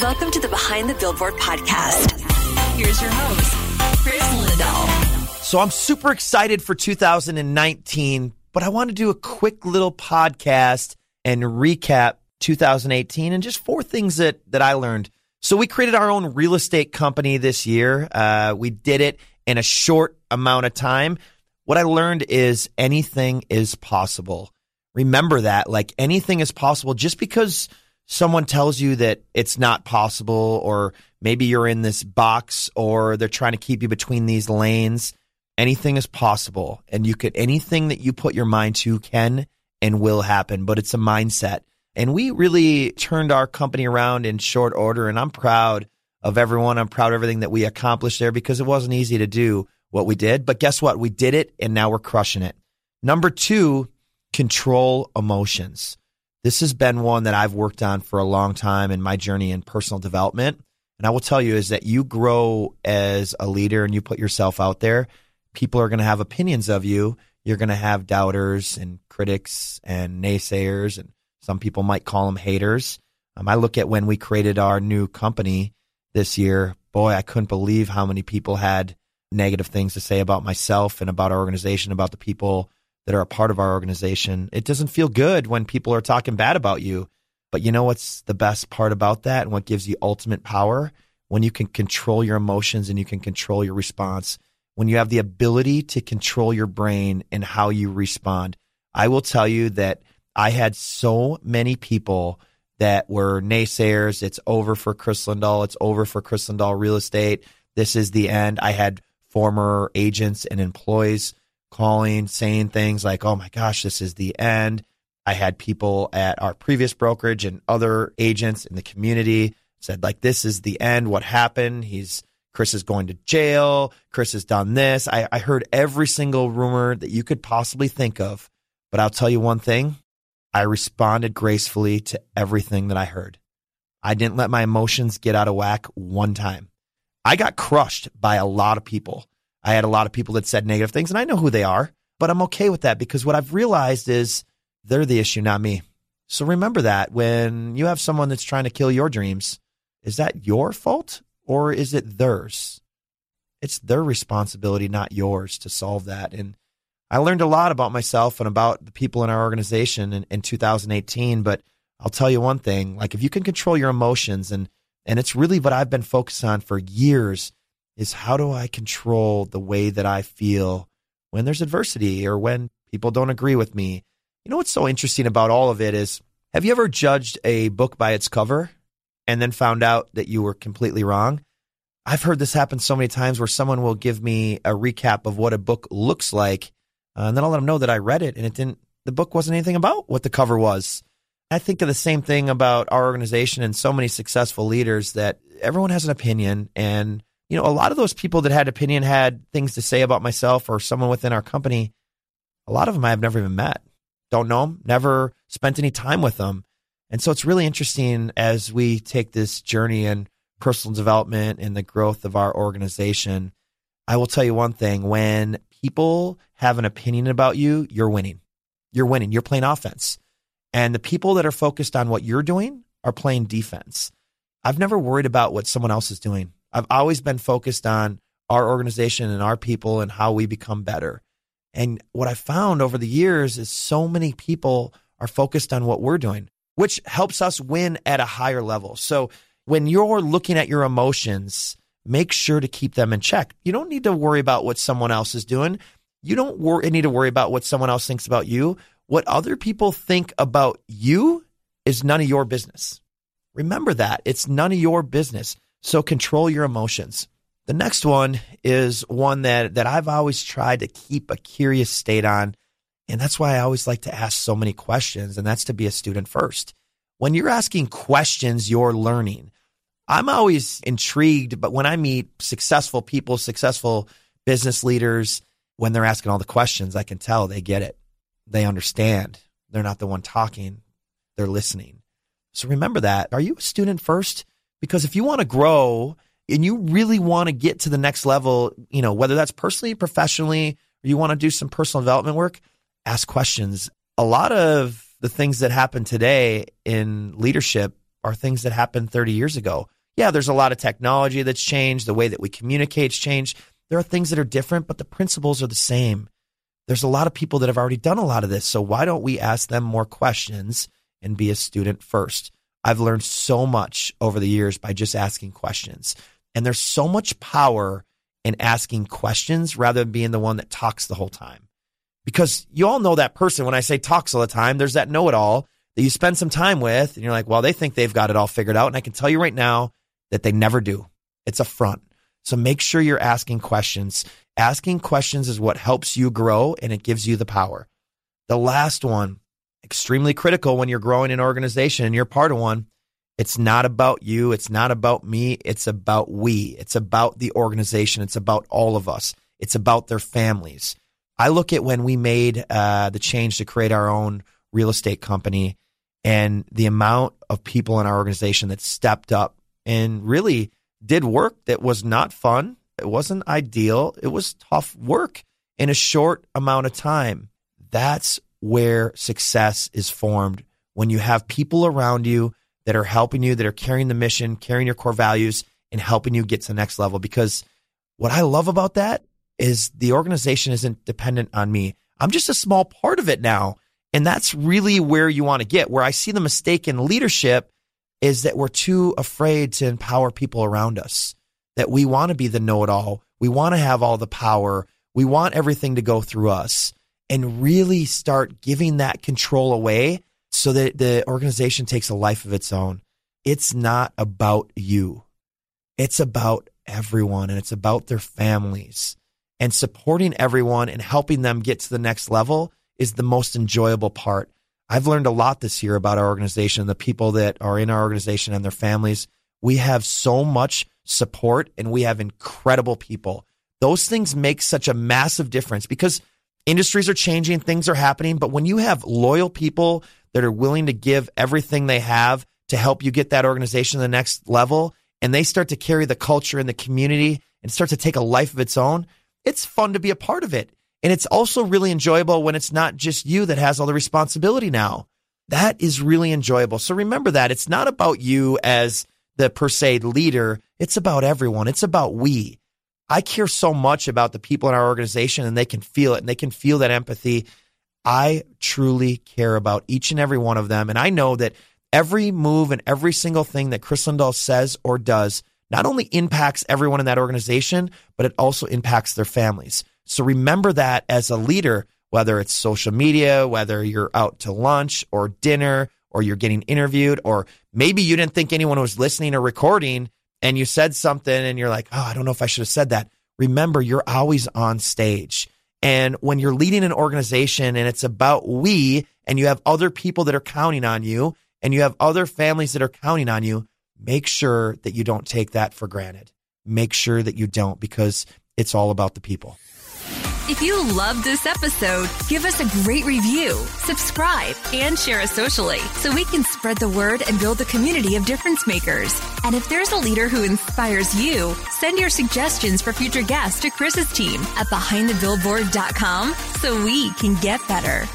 Welcome to the Behind the Billboard podcast. Here's your host, Kris Lindahl. So I'm super excited for 2019, but I want to do a quick little podcast and recap 2018 and just four things that that I learned. So we created our own real estate company this year. Uh, we did it in a short amount of time. What I learned is anything is possible. Remember that, like anything is possible. Just because someone tells you that it's not possible, or maybe you're in this box, or they're trying to keep you between these lanes, anything is possible. And you could, anything that you put your mind to can and will happen, but it's a mindset. And we really turned our company around in short order. And I'm proud of everyone. I'm proud of everything that we accomplished there because it wasn't easy to do what we did. But guess what? We did it and now we're crushing it. Number two, control emotions. This has been one that I've worked on for a long time in my journey in personal development. And I will tell you is that you grow as a leader and you put yourself out there. People are going to have opinions of you. You're going to have doubters and critics and naysayers, and some people might call them haters. Um, I look at when we created our new company this year. Boy, I couldn't believe how many people had negative things to say about myself and about our organization, about the people that are a part of our organization. It doesn't feel good when people are talking bad about you. But you know what's the best part about that and what gives you ultimate power? When you can control your emotions and you can control your response. When you have the ability to control your brain and how you respond. I will tell you that I had so many people that were naysayers. It's over for Kris Lindahl. It's over for Kris Lindahl Real Estate. This is the end. I had former agents and employees calling, saying things like, oh my gosh, this is the end. I had people at our previous brokerage and other agents in the community said, like, this is the end. What happened? He's, Kris is going to jail. Kris has done this. I, I heard every single rumor that you could possibly think of. But I'll tell you one thing I responded gracefully to everything that I heard. I didn't let my emotions get out of whack one time. I got crushed by a lot of people I had a lot of people that said negative things, and I know who they are, but I'm okay with that because what I've realized is they're the issue, not me. So remember that when you have someone that's trying to kill your dreams, is that your fault or is it theirs? It's their responsibility, not yours, to solve that. And I learned a lot about myself and about the people in our organization in, in 2018. But I'll tell you one thing: like if you can control your emotions, and and it's really what I've been focused on for years is how do I control the way that I feel when there's adversity or when people don't agree with me? You know what's so interesting about all of it is have you ever judged a book by its cover and then found out that you were completely wrong? I've heard this happen so many times where someone will give me a recap of what a book looks like, uh, and then I'll let them know that I read it and it didn't, the book wasn't anything about what the cover was. I think of the same thing about our organization and so many successful leaders that everyone has an opinion and you know, a lot of those people that had opinion had things to say about myself or someone within our company. A lot of them I have never even met, don't know them, never spent any time with them. And so it's really interesting as we take this journey in personal development and the growth of our organization. I will tell you one thing when people have an opinion about you, you're winning. You're winning. You're playing offense. And the people that are focused on what you're doing are playing defense. I've never worried about what someone else is doing. I've always been focused on our organization and our people and how we become better. And what I found over the years is so many people are focused on what we're doing, which helps us win at a higher level. So when you're looking at your emotions, make sure to keep them in check. You don't need to worry about what someone else is doing. You don't wor- need to worry about what someone else thinks about you. What other people think about you is none of your business. Remember that. It's none of your business. So control your emotions. The next one is one that, that I've always tried to keep a curious state on. And that's why I always like to ask so many questions, and that's to be a student first. When you're asking questions, you're learning. I'm always intrigued, but when I meet successful people, successful business leaders, when they're asking all the questions, I can tell they get it. They understand. They're not the one talking, they're listening. So remember that. Are you a student first? Because if you want to grow and you really want to get to the next level, you know, whether that's personally, professionally, or you want to do some personal development work, ask questions. A lot of the things that happen today in leadership are things that happened 30 years ago. Yeah, there's a lot of technology that's changed. The way that we communicate's changed. There are things that are different, but the principles are the same. There's a lot of people that have already done a lot of this. So why don't we ask them more questions and be a student first? I've learned so much over the years by just asking questions. And there's so much power in asking questions rather than being the one that talks the whole time. Because you all know that person when I say talks all the time, there's that know it all that you spend some time with and you're like, well, they think they've got it all figured out. And I can tell you right now that they never do. It's a front. So make sure you're asking questions. Asking questions is what helps you grow and it gives you the power. The last one, extremely critical when you're growing an organization and you're part of one. It's not about you. It's not about me. It's about we. It's about the organization. It's about all of us. It's about their families. I look at when we made uh, the change to create our own real estate company and the amount of people in our organization that stepped up and really did work that was not fun. It wasn't ideal. It was tough work in a short amount of time. That's where success is formed when you have people around you that are helping you, that are carrying the mission, carrying your core values, and helping you get to the next level. Because what I love about that is the organization isn't dependent on me. I'm just a small part of it now. And that's really where you want to get. Where I see the mistake in leadership is that we're too afraid to empower people around us, that we want to be the know it all. We want to have all the power. We want everything to go through us and really start giving that control away so that the organization takes a life of its own. It's not about you. It's about everyone and it's about their families and supporting everyone and helping them get to the next level is the most enjoyable part. I've learned a lot this year about our organization, and the people that are in our organization and their families. We have so much support and we have incredible people. Those things make such a massive difference because industries are changing, things are happening. But when you have loyal people that are willing to give everything they have to help you get that organization to the next level, and they start to carry the culture in the community and start to take a life of its own, it's fun to be a part of it. And it's also really enjoyable when it's not just you that has all the responsibility now. That is really enjoyable. So remember that it's not about you as the per se leader. It's about everyone. It's about we. I care so much about the people in our organization and they can feel it and they can feel that empathy. I truly care about each and every one of them. And I know that every move and every single thing that Kris Lindahl says or does not only impacts everyone in that organization, but it also impacts their families. So remember that as a leader, whether it's social media, whether you're out to lunch or dinner, or you're getting interviewed, or maybe you didn't think anyone was listening or recording and you said something and you're like, oh, I don't know if I should have said that. Remember, you're always on stage. And when you're leading an organization and it's about we, and you have other people that are counting on you, and you have other families that are counting on you, make sure that you don't take that for granted. Make sure that you don't because it's all about the people. If you loved this episode, give us a great review, subscribe, and share us socially so we can spread the word and build a community of difference makers. And if there's a leader who inspires you, send your suggestions for future guests to Kris's team at behindthebillboard.com so we can get better.